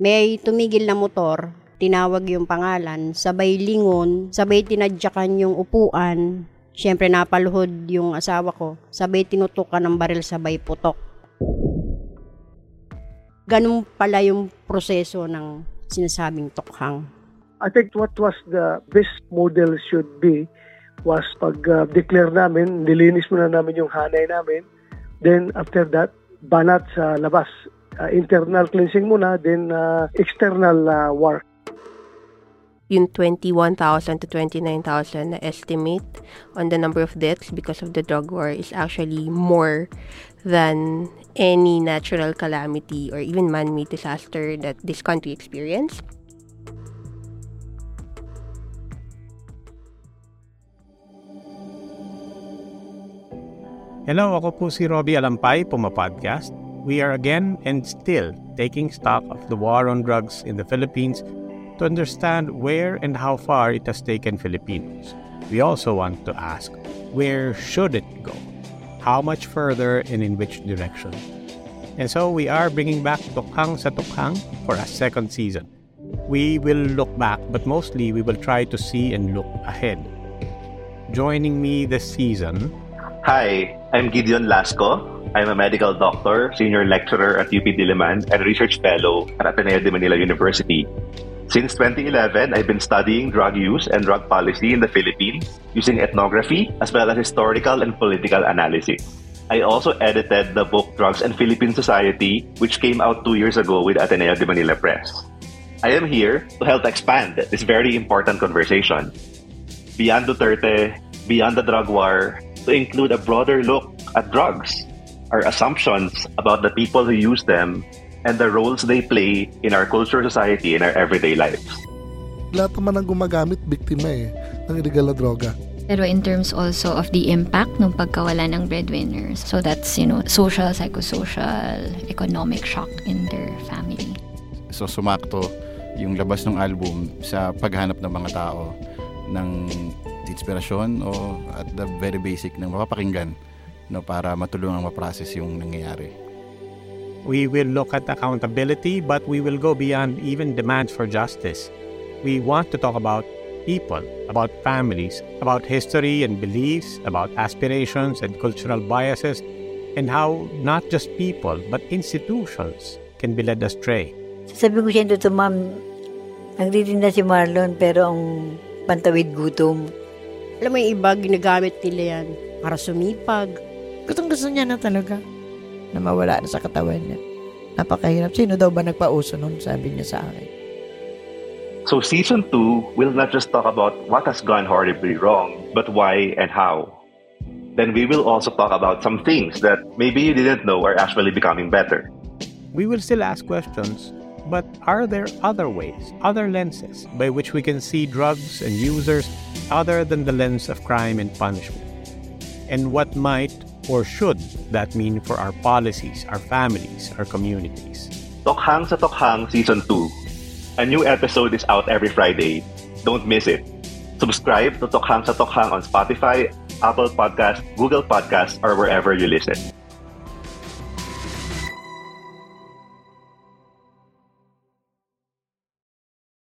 may tumigil na motor, tinawag yung pangalan, sabay lingon, sabay tinadyakan yung upuan, Siyempre napaluhod yung asawa ko, sabay tinutukan ng baril sabay putok. Ganun pala yung proseso ng sinasabing tukhang. I think what was the best model should be was pag uh, namin, nilinis muna namin yung hanay namin. Then after that, banat sa labas. Uh, internal cleansing muna, then uh, external uh, work yung 21,000 to 29,000 na estimate on the number of deaths because of the drug war is actually more than any natural calamity or even man-made disaster that this country experienced. Hello, ako po si Robbie Alampay, Puma Podcast. We are again and still taking stock of the war on drugs in the Philippines to understand where and how far it has taken Filipinos. We also want to ask where should it go? How much further and in which direction? And so we are bringing back Tukhang sa Tukhang for a second season. We will look back, but mostly we will try to see and look ahead. Joining me this season. Hi, I'm Gideon Lasco. I'm a medical doctor, senior lecturer at UP Diliman, and research fellow at Ateneo de Manila University. Since 2011, I've been studying drug use and drug policy in the Philippines using ethnography as well as historical and political analysis. I also edited the book Drugs and Philippine Society, which came out two years ago with Ateneo de Manila Press. I am here to help expand this very important conversation beyond Duterte, beyond the drug war, to include a broader look at drugs, our assumptions about the people who use them, and the roles they play in our culture, society, in our everyday lives. Lahat naman ng gumagamit, biktima eh, ng illegal na droga. Pero in terms also of the impact ng pagkawala ng breadwinners. So that's, you know, social, psychosocial, economic shock in their family. So sumakto yung labas ng album sa paghanap ng mga tao ng inspirasyon o at the very basic ng mapapakinggan no, para matulungan ma-process yung nangyayari. We will look at accountability, but we will go beyond even demands for justice. We want to talk about people, about families, about history and beliefs, about aspirations and cultural biases, and how not just people, but institutions can be led astray. Sabi ko siya to ma'am, nagtitinda si Marlon pero ang pantawid gutom. Alam mo yung iba, ginagamit nila yan para sumipag. Gustong gusto niya na talaga na mawala na sa katawan niya. Napakahirap. Sino daw ba nagpauso nun? Sabi niya sa akin. So season 2 will not just talk about what has gone horribly wrong, but why and how. Then we will also talk about some things that maybe you didn't know are actually becoming better. We will still ask questions, but are there other ways, other lenses by which we can see drugs and users other than the lens of crime and punishment? And what might or should that mean for our policies, our families, our communities? Tokhang sa Tokhang Season 2. A new episode is out every Friday. Don't miss it. Subscribe to Tokhang sa Tokhang on Spotify, Apple Podcast, Google Podcast, or wherever you listen.